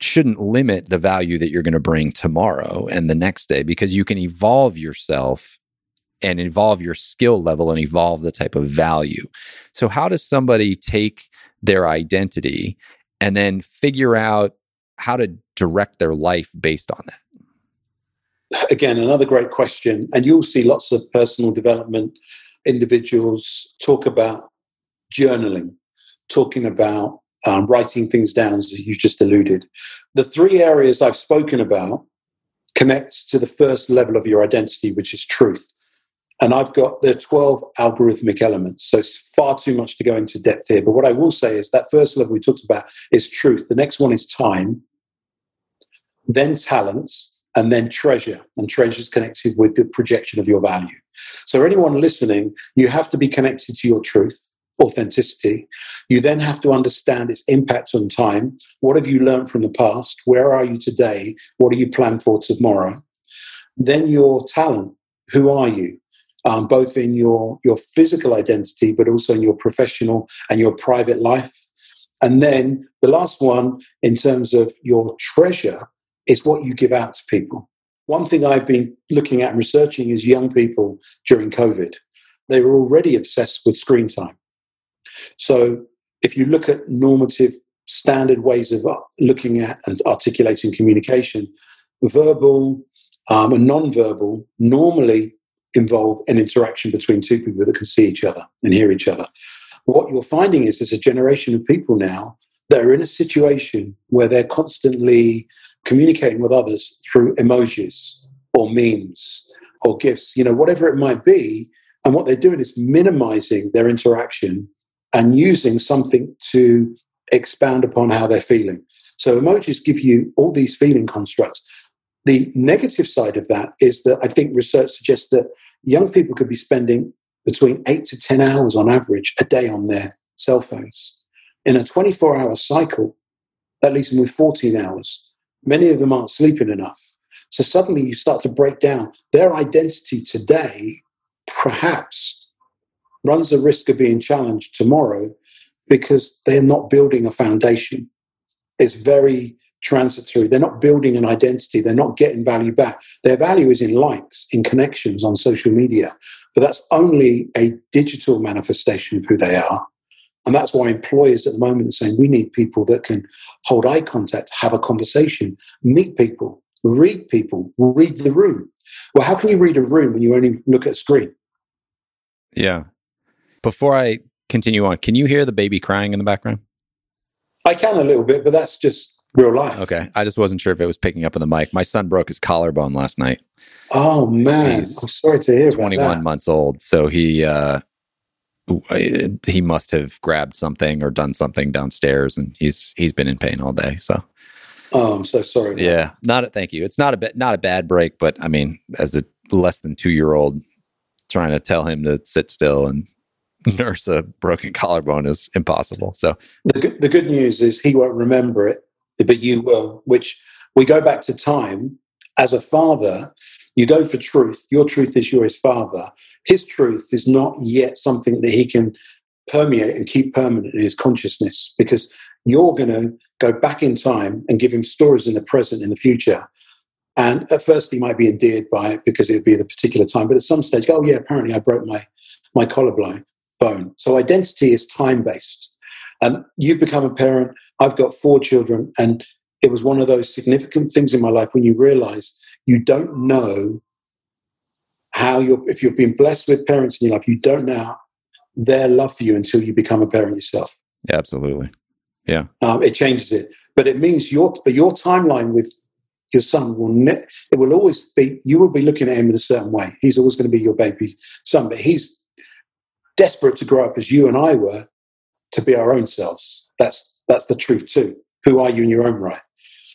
shouldn't limit the value that you're going to bring tomorrow and the next day because you can evolve yourself and evolve your skill level and evolve the type of value. So, how does somebody take their identity and then figure out how to direct their life based on that? Again, another great question. And you'll see lots of personal development individuals talk about journaling, talking about um, writing things down, as you just alluded. The three areas I've spoken about connects to the first level of your identity, which is truth. And I've got the 12 algorithmic elements. So it's far too much to go into depth here. But what I will say is that first level we talked about is truth. The next one is time, then talents, and then treasure. And treasure is connected with the projection of your value. So, anyone listening, you have to be connected to your truth authenticity. You then have to understand its impact on time. What have you learned from the past? Where are you today? What do you plan for tomorrow? Then your talent. Who are you? Um, both in your, your physical identity, but also in your professional and your private life. And then the last one, in terms of your treasure, is what you give out to people. One thing I've been looking at and researching is young people during COVID. They were already obsessed with screen time. So if you look at normative standard ways of looking at and articulating communication, verbal um, and non-verbal normally involve an interaction between two people that can see each other and hear each other. What you're finding is there's a generation of people now that are in a situation where they're constantly communicating with others through emojis or memes or gifs, you know, whatever it might be. And what they're doing is minimizing their interaction and using something to expound upon how they're feeling. So emojis give you all these feeling constructs. The negative side of that is that I think research suggests that young people could be spending between eight to 10 hours on average a day on their cell phones. In a 24 hour cycle, that leaves them with 14 hours. Many of them aren't sleeping enough. So suddenly you start to break down their identity today, perhaps runs the risk of being challenged tomorrow because they're not building a foundation. It's very transitory. They're not building an identity. They're not getting value back. Their value is in likes, in connections on social media. But that's only a digital manifestation of who they are. And that's why employers at the moment are saying we need people that can hold eye contact, have a conversation, meet people, read people, read the room. Well, how can you read a room when you only look at a screen? Yeah. Before I continue on, can you hear the baby crying in the background? I can a little bit, but that's just real life. Okay. I just wasn't sure if it was picking up in the mic. My son broke his collarbone last night. Oh man, He's I'm sorry to hear. Twenty-one months old, so he uh, he must have grabbed something or done something downstairs, and he's he's been in pain all day. So, oh, I'm so sorry. Yeah, not a thank you. It's not a bit not a bad break, but I mean, as a less than two year old, trying to tell him to sit still and nurse a broken collarbone is impossible. So the good, the good news is he won't remember it, but you will. Which we go back to time. As a father, you go for truth. Your truth is you're his father. His truth is not yet something that he can permeate and keep permanent in his consciousness because you're going to go back in time and give him stories in the present, in the future. And at first, he might be endeared by it because it would be the particular time. But at some stage, oh yeah, apparently I broke my my collarbone bone. So identity is time based. And you've become a parent. I've got four children. And it was one of those significant things in my life when you realize you don't know how you're, if you've been blessed with parents in your life, you don't know their love for you until you become a parent yourself. Yeah, absolutely. Yeah. Um, it changes it. But it means your, but your timeline with your son will ne- it will always be you will be looking at him in a certain way. He's always going to be your baby son, but he's desperate to grow up as you and I were to be our own selves. That's that's the truth too. Who are you in your own right?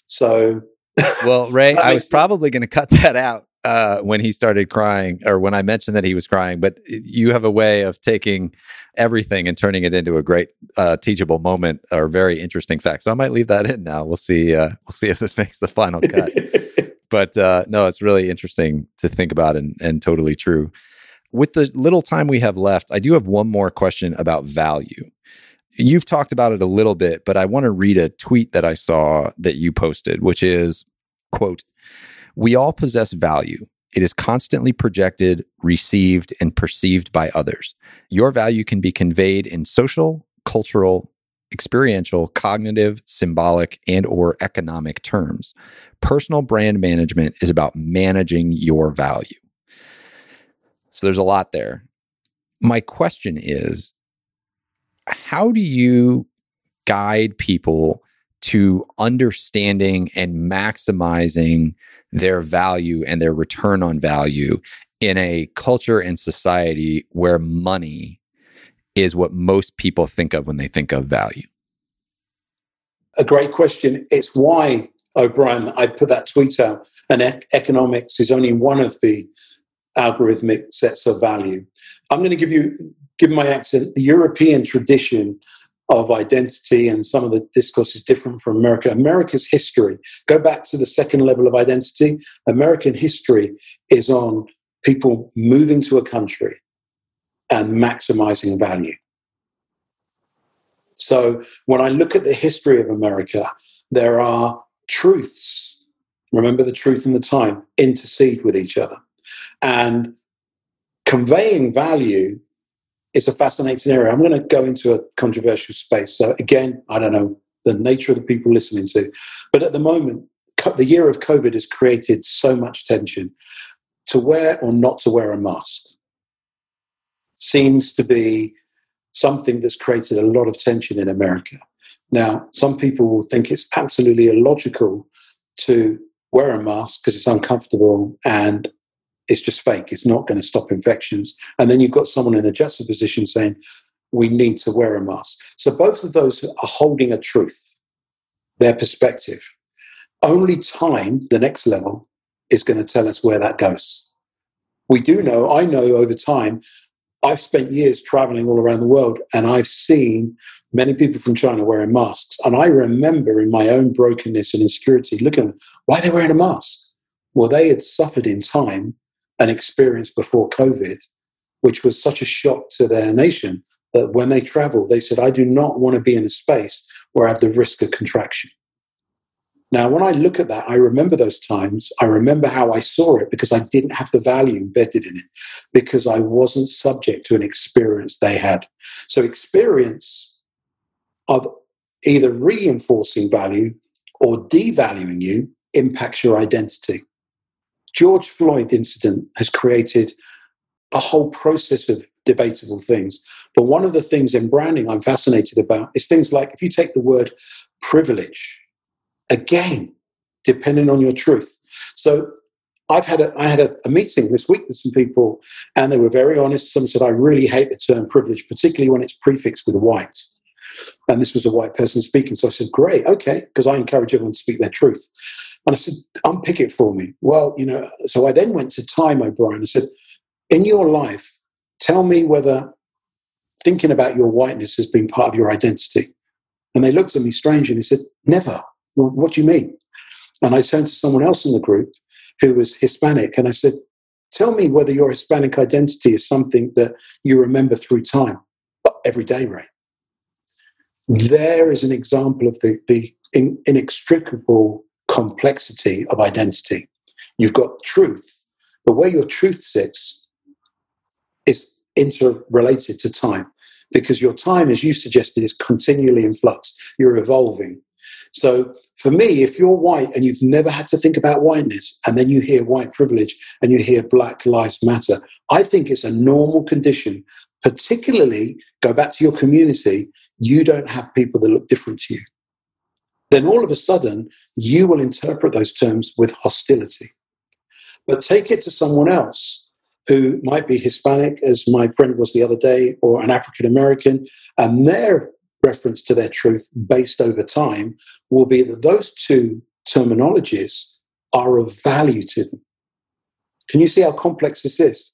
So, well, Ray, I was probably going to cut that out uh, when he started crying, or when I mentioned that he was crying. But you have a way of taking everything and turning it into a great uh, teachable moment or very interesting fact. So I might leave that in now. We'll see. Uh, we'll see if this makes the final cut. but uh, no, it's really interesting to think about and, and totally true. With the little time we have left, I do have one more question about value. You've talked about it a little bit, but I want to read a tweet that I saw that you posted, which is, quote, we all possess value. It is constantly projected, received, and perceived by others. Your value can be conveyed in social, cultural, experiential, cognitive, symbolic, and or economic terms. Personal brand management is about managing your value. So there's a lot there. My question is how do you guide people to understanding and maximizing their value and their return on value in a culture and society where money is what most people think of when they think of value? A great question. It's why, O'Brien, I put that tweet out, and economics is only one of the algorithmic sets of value. I'm going to give you given my accent, the European tradition of identity and some of the discourse is different from America. America's history, go back to the second level of identity. American history is on people moving to a country and maximizing value. So when I look at the history of America, there are truths. Remember the truth and the time intercede with each other. And conveying value is a fascinating area. I'm going to go into a controversial space. So, again, I don't know the nature of the people listening to, but at the moment, the year of COVID has created so much tension. To wear or not to wear a mask seems to be something that's created a lot of tension in America. Now, some people will think it's absolutely illogical to wear a mask because it's uncomfortable and it's just fake. It's not going to stop infections. And then you've got someone in the juxtaposition saying, we need to wear a mask. So both of those are holding a truth, their perspective. Only time, the next level, is going to tell us where that goes. We do know, I know over time, I've spent years traveling all around the world and I've seen many people from China wearing masks. And I remember in my own brokenness and insecurity looking why are they wearing a mask? Well, they had suffered in time an experience before COVID, which was such a shock to their nation that when they traveled, they said, I do not want to be in a space where I have the risk of contraction. Now, when I look at that, I remember those times. I remember how I saw it because I didn't have the value embedded in it, because I wasn't subject to an experience they had. So, experience of either reinforcing value or devaluing you impacts your identity. George Floyd incident has created a whole process of debatable things. But one of the things in branding I'm fascinated about is things like if you take the word privilege, again, depending on your truth. So I've had a I had a, a, meeting this week with some people, and they were very honest. Some said I really hate the term privilege, particularly when it's prefixed with white. And this was a white person speaking. So I said, Great, okay, because I encourage everyone to speak their truth. And I said, unpick it for me. Well, you know, so I then went to Time O'Brien and said, in your life, tell me whether thinking about your whiteness has been part of your identity. And they looked at me strangely and they said, never. What do you mean? And I turned to someone else in the group who was Hispanic and I said, tell me whether your Hispanic identity is something that you remember through time. Every day, Ray. There is an example of the, the inextricable complexity of identity. You've got truth, but where your truth sits is interrelated to time because your time, as you suggested, is continually in flux. You're evolving. So for me, if you're white and you've never had to think about whiteness, and then you hear white privilege and you hear Black Lives Matter, I think it's a normal condition. Particularly, go back to your community, you don't have people that look different to you then all of a sudden you will interpret those terms with hostility. But take it to someone else who might be Hispanic, as my friend was the other day, or an African American, and their reference to their truth based over time will be that those two terminologies are of value to them. Can you see how complex this is?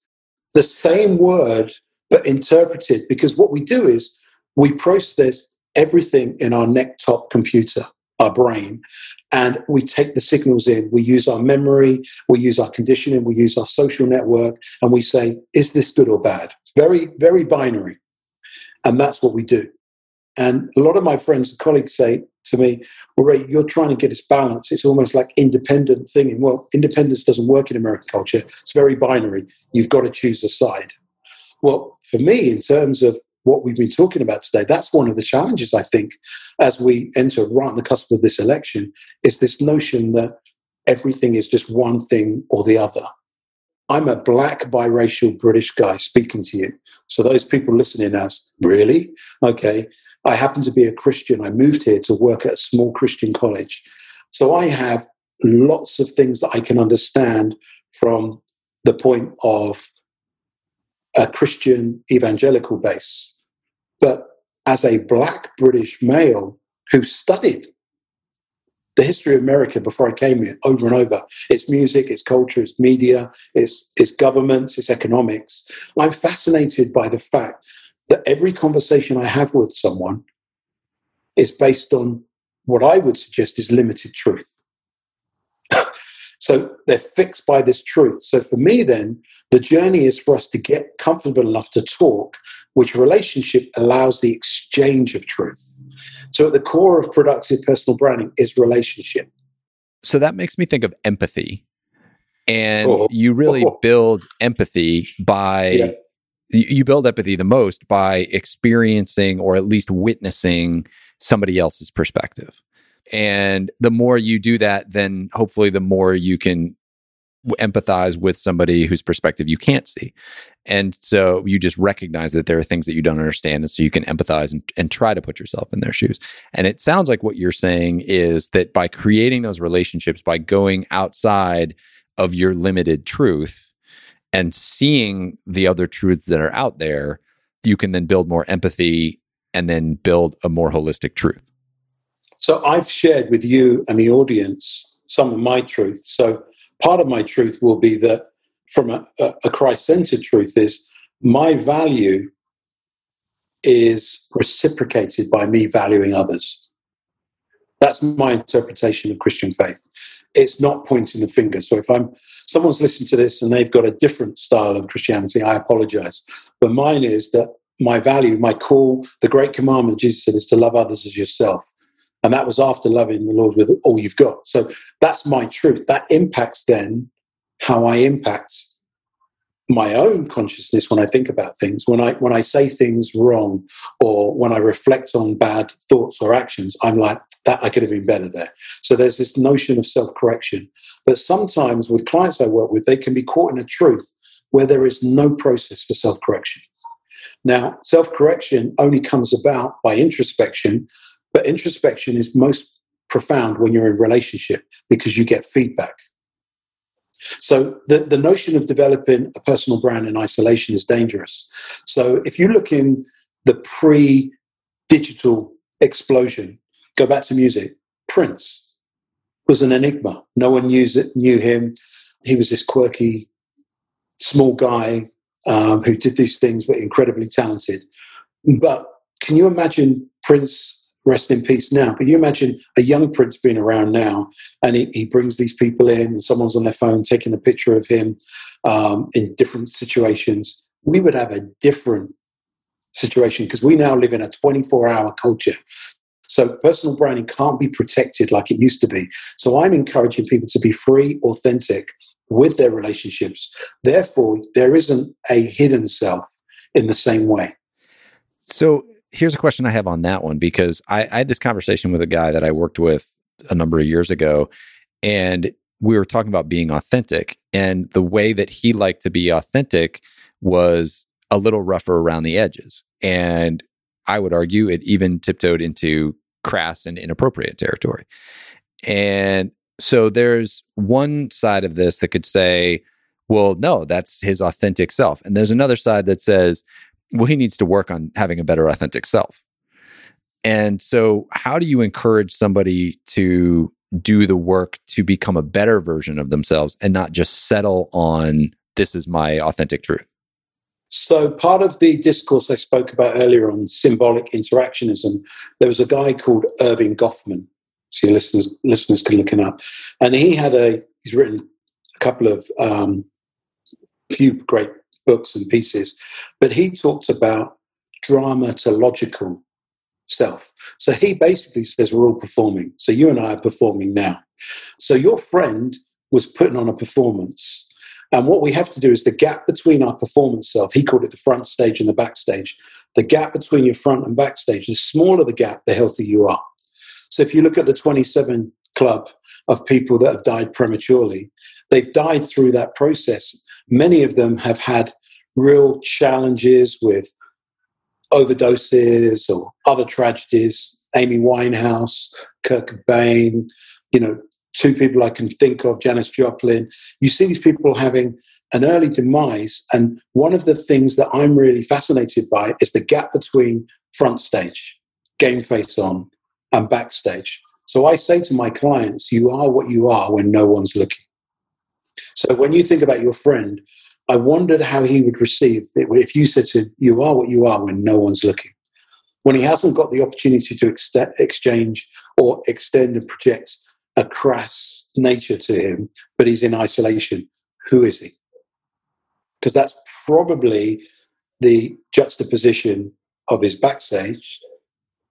The same word, but interpreted, because what we do is we process everything in our neck top computer our brain and we take the signals in. We use our memory we use our conditioning we use our social network and we say is this good or bad? Very very binary. And that's what we do. And a lot of my friends and colleagues say to me well ray you're trying to get this balance. It's almost like independent thinking. Well independence doesn't work in american culture. It's very binary. You've got to choose a side. Well for me in terms of what we've been talking about today. That's one of the challenges, I think, as we enter right on the cusp of this election, is this notion that everything is just one thing or the other. I'm a black biracial British guy speaking to you. So those people listening now, really? Okay. I happen to be a Christian. I moved here to work at a small Christian college. So I have lots of things that I can understand from the point of a Christian evangelical base. But as a black British male who studied the history of America before I came here over and over. It's music, it's culture, it's media, it's, it's governments, it's economics. I'm fascinated by the fact that every conversation I have with someone is based on what I would suggest is limited truth. So they're fixed by this truth. So for me, then, the journey is for us to get comfortable enough to talk, which relationship allows the exchange of truth. So at the core of productive personal branding is relationship. So that makes me think of empathy. And oh. you really oh. build empathy by yeah. you build empathy the most by experiencing or at least witnessing somebody else's perspective. And the more you do that, then hopefully the more you can empathize with somebody whose perspective you can't see. And so you just recognize that there are things that you don't understand. And so you can empathize and, and try to put yourself in their shoes. And it sounds like what you're saying is that by creating those relationships, by going outside of your limited truth and seeing the other truths that are out there, you can then build more empathy and then build a more holistic truth. So I've shared with you and the audience some of my truth. So part of my truth will be that from a, a Christ centered truth is my value is reciprocated by me valuing others. That's my interpretation of Christian faith. It's not pointing the finger. So if I'm someone's listening to this and they've got a different style of Christianity, I apologize. But mine is that my value, my call, the great commandment Jesus said is to love others as yourself. And that was after loving the Lord with all you've got. So that's my truth. That impacts then how I impact my own consciousness when I think about things. When I when I say things wrong or when I reflect on bad thoughts or actions, I'm like, that I could have been better there. So there's this notion of self-correction. But sometimes with clients I work with, they can be caught in a truth where there is no process for self-correction. Now, self-correction only comes about by introspection introspection is most profound when you're in relationship because you get feedback. So the, the notion of developing a personal brand in isolation is dangerous. So if you look in the pre-digital explosion, go back to music, Prince was an enigma. No one knew, knew him. He was this quirky, small guy um, who did these things, but incredibly talented. But can you imagine Prince rest in peace now. But you imagine a young prince being around now, and he, he brings these people in, and someone's on their phone taking a picture of him um, in different situations. We would have a different situation because we now live in a 24 hour culture. So personal branding can't be protected like it used to be. So I'm encouraging people to be free, authentic with their relationships. Therefore, there isn't a hidden self in the same way. So here's a question I have on that one because I, I had this conversation with a guy that I worked with a number of years ago, and we were talking about being authentic. And the way that he liked to be authentic was a little rougher around the edges. And I would argue it even tiptoed into crass and inappropriate territory. And so there's one side of this that could say, well, no, that's his authentic self. And there's another side that says, well, he needs to work on having a better authentic self. And so, how do you encourage somebody to do the work to become a better version of themselves and not just settle on this is my authentic truth? So, part of the discourse I spoke about earlier on symbolic interactionism, there was a guy called Erving Goffman. So, your listeners, listeners can look him up. And he had a, he's written a couple of um, few great books and pieces, but he talked about dramatological self. So he basically says we're all performing. So you and I are performing now. So your friend was putting on a performance. And what we have to do is the gap between our performance self, he called it the front stage and the backstage. The gap between your front and backstage, the smaller the gap, the healthier you are. So if you look at the 27 club of people that have died prematurely, they've died through that process many of them have had real challenges with overdoses or other tragedies. Amy Winehouse, Kurt Cobain, you know, two people I can think of, Janis Joplin. You see these people having an early demise. And one of the things that I'm really fascinated by is the gap between front stage, game face on, and backstage. So I say to my clients, you are what you are when no one's looking. So when you think about your friend, I wondered how he would receive it if you said to him, You are what you are when no one's looking. When he hasn't got the opportunity to ex- exchange or extend and project a crass nature to him, but he's in isolation, who is he? Because that's probably the juxtaposition of his backstage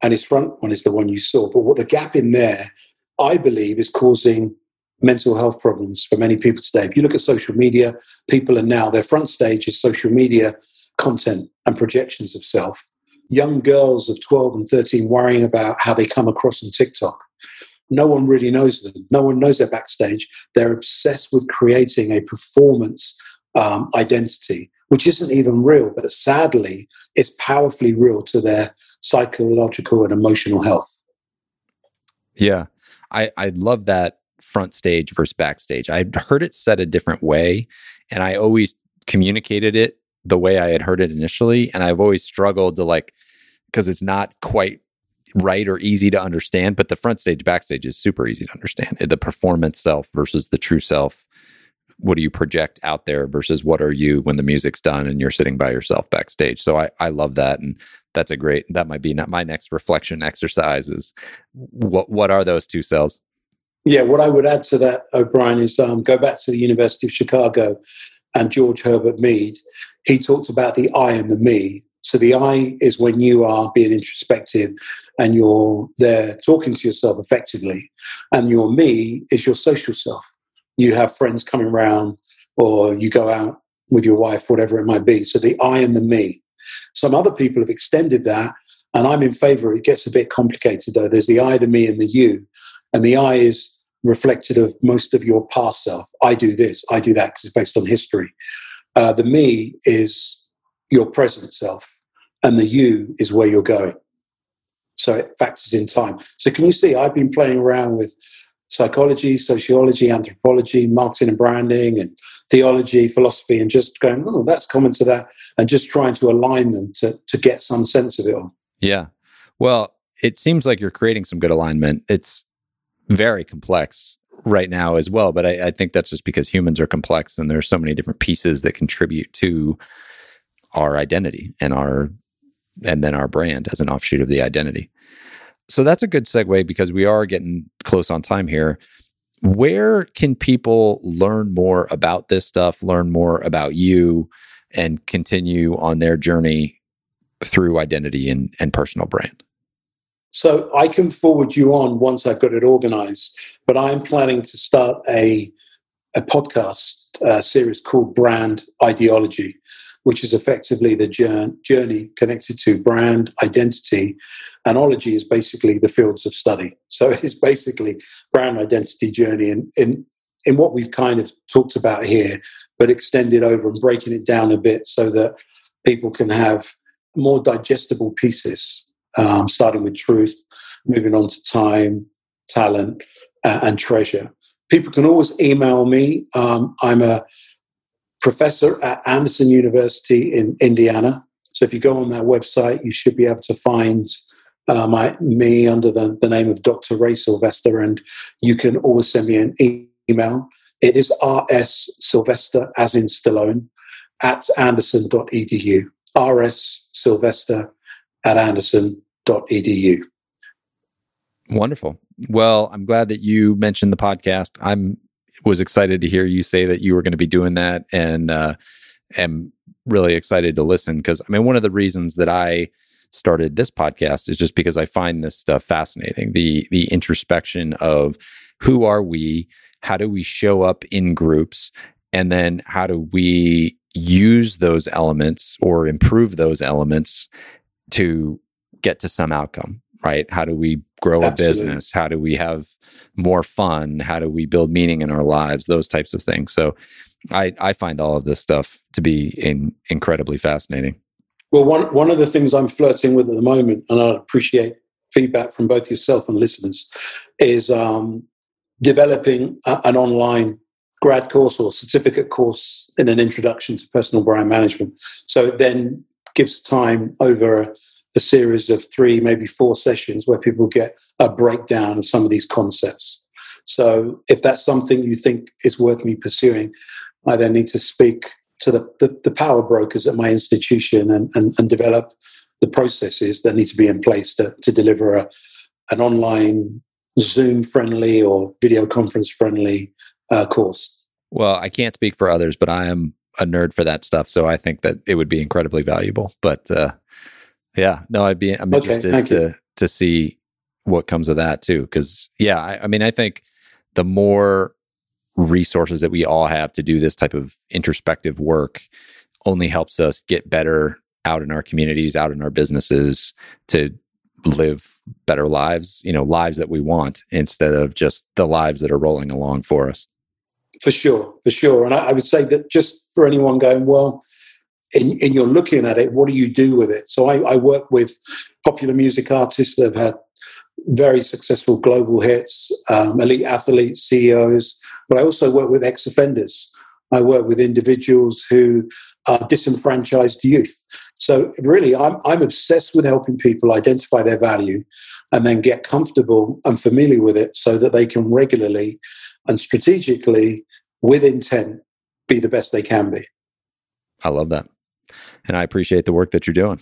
and his front one is the one you saw. But what the gap in there, I believe, is causing mental health problems for many people today. If you look at social media, people are now, their front stage is social media content and projections of self. Young girls of 12 and 13 worrying about how they come across on TikTok. No one really knows them. No one knows their backstage. They're obsessed with creating a performance um, identity, which isn't even real, but sadly, it's powerfully real to their psychological and emotional health. Yeah. I, I love that front stage versus backstage. I'd heard it said a different way, and I always communicated it the way I had heard it initially. And I've always struggled to like, because it's not quite right or easy to understand, but the front stage, backstage is super easy to understand. The performance self versus the true self. What do you project out there versus what are you when the music's done and you're sitting by yourself backstage? So I, I love that. And that's a great, that might be not my next reflection exercise is what, what are those two selves? Yeah, what I would add to that, O'Brien, is um, go back to the University of Chicago and George Herbert Mead. He talked about the I and the me. So the I is when you are being introspective and you're there talking to yourself effectively. And your me is your social self. You have friends coming around or you go out with your wife, whatever it might be. So the I and the me. Some other people have extended that, and I'm in favor. It gets a bit complicated though. There's the I, the me, and the you. And the I is reflected of most of your past self. I do this, I do that because it's based on history. Uh, the me is your present self, and the you is where you're going. So it factors in time. So can you see? I've been playing around with psychology, sociology, anthropology, marketing and branding, and theology, philosophy, and just going, oh, that's common to that, and just trying to align them to to get some sense of it all. Yeah. Well, it seems like you're creating some good alignment. It's very complex right now as well. But I, I, think that's just because humans are complex and there's so many different pieces that contribute to our identity and our and then our brand as an offshoot of the identity. So that's a good segue because we are getting close on time here. Where can people learn more about this stuff, learn more about you, and continue on their journey through identity and, and personal brand? So I can forward you on once I've got it organized. But I'm planning to start a, a podcast uh, series called Brand Identology, which is effectively the journey connected to brand identity. And ology is basically the fields of study. So it's basically brand identity journey in, in, in what we've kind of talked about here, but extended over and breaking it down a bit so that people can have more digestible pieces um, starting with truth, moving on to time, talent, uh, and treasure. People can always email me. Um, I'm a professor at Anderson University in Indiana. So if you go on their website, you should be able to find uh, my, me under the, the name of Dr. Ray Sylvester, and you can always send me an email. It is rs Sylvester, as in Stallone, at anderson.edu. rs Sylvester at anderson edu. Wonderful. Well, I'm glad that you mentioned the podcast. I'm was excited to hear you say that you were going to be doing that, and uh, am really excited to listen because I mean, one of the reasons that I started this podcast is just because I find this stuff fascinating. The the introspection of who are we, how do we show up in groups, and then how do we use those elements or improve those elements to get to some outcome, right? How do we grow Absolutely. a business? How do we have more fun? How do we build meaning in our lives? Those types of things. So I, I find all of this stuff to be in, incredibly fascinating. Well, one, one of the things I'm flirting with at the moment, and I appreciate feedback from both yourself and listeners, is um, developing a, an online grad course or certificate course in an introduction to personal brand management. So it then gives time over a series of three, maybe four sessions where people get a breakdown of some of these concepts. So if that's something you think is worth me pursuing, I then need to speak to the, the, the power brokers at my institution and, and, and, develop the processes that need to be in place to, to deliver a, an online Zoom friendly or video conference friendly uh, course. Well, I can't speak for others, but I am a nerd for that stuff, so I think that it would be incredibly valuable. But uh, yeah, no, I'd be I'm interested okay, to you. to see what comes of that too. Because yeah, I, I mean, I think the more resources that we all have to do this type of introspective work only helps us get better out in our communities, out in our businesses to live better lives, you know, lives that we want instead of just the lives that are rolling along for us. For sure, for sure. And I, I would say that just for anyone going, well, and, and, you're looking at it, what do you do with it? So I, I work with popular music artists that have had very successful global hits, um, elite athletes, CEOs, but I also work with ex offenders. I work with individuals who are disenfranchised youth. So, really, I'm, I'm obsessed with helping people identify their value and then get comfortable and familiar with it so that they can regularly and strategically, with intent, be the best they can be. I love that. And I appreciate the work that you're doing.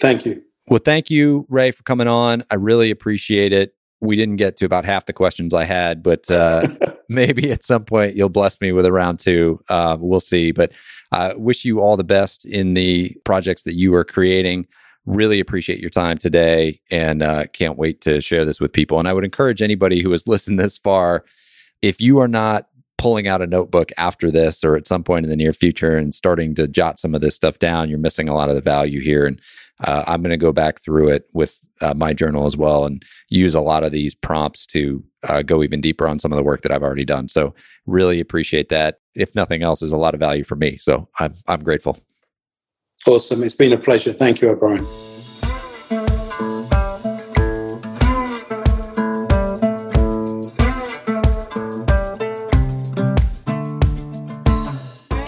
Thank you. Well, thank you, Ray, for coming on. I really appreciate it. We didn't get to about half the questions I had, but uh, maybe at some point you'll bless me with a round two. Uh, we'll see. But I uh, wish you all the best in the projects that you are creating. Really appreciate your time today and uh, can't wait to share this with people. And I would encourage anybody who has listened this far if you are not pulling out a notebook after this or at some point in the near future and starting to jot some of this stuff down, you're missing a lot of the value here. And uh, I'm going to go back through it with uh, my journal as well and use a lot of these prompts to uh, go even deeper on some of the work that I've already done. So really appreciate that. If nothing else, there's a lot of value for me. So I'm I'm grateful. Awesome. It's been a pleasure. Thank you, O'Brien.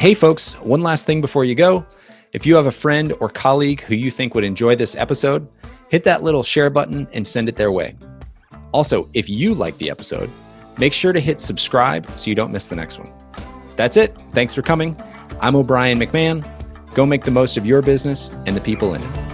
Hey, folks, one last thing before you go. If you have a friend or colleague who you think would enjoy this episode, hit that little share button and send it their way. Also, if you like the episode, make sure to hit subscribe so you don't miss the next one. That's it. Thanks for coming. I'm O'Brien McMahon. Go make the most of your business and the people in it.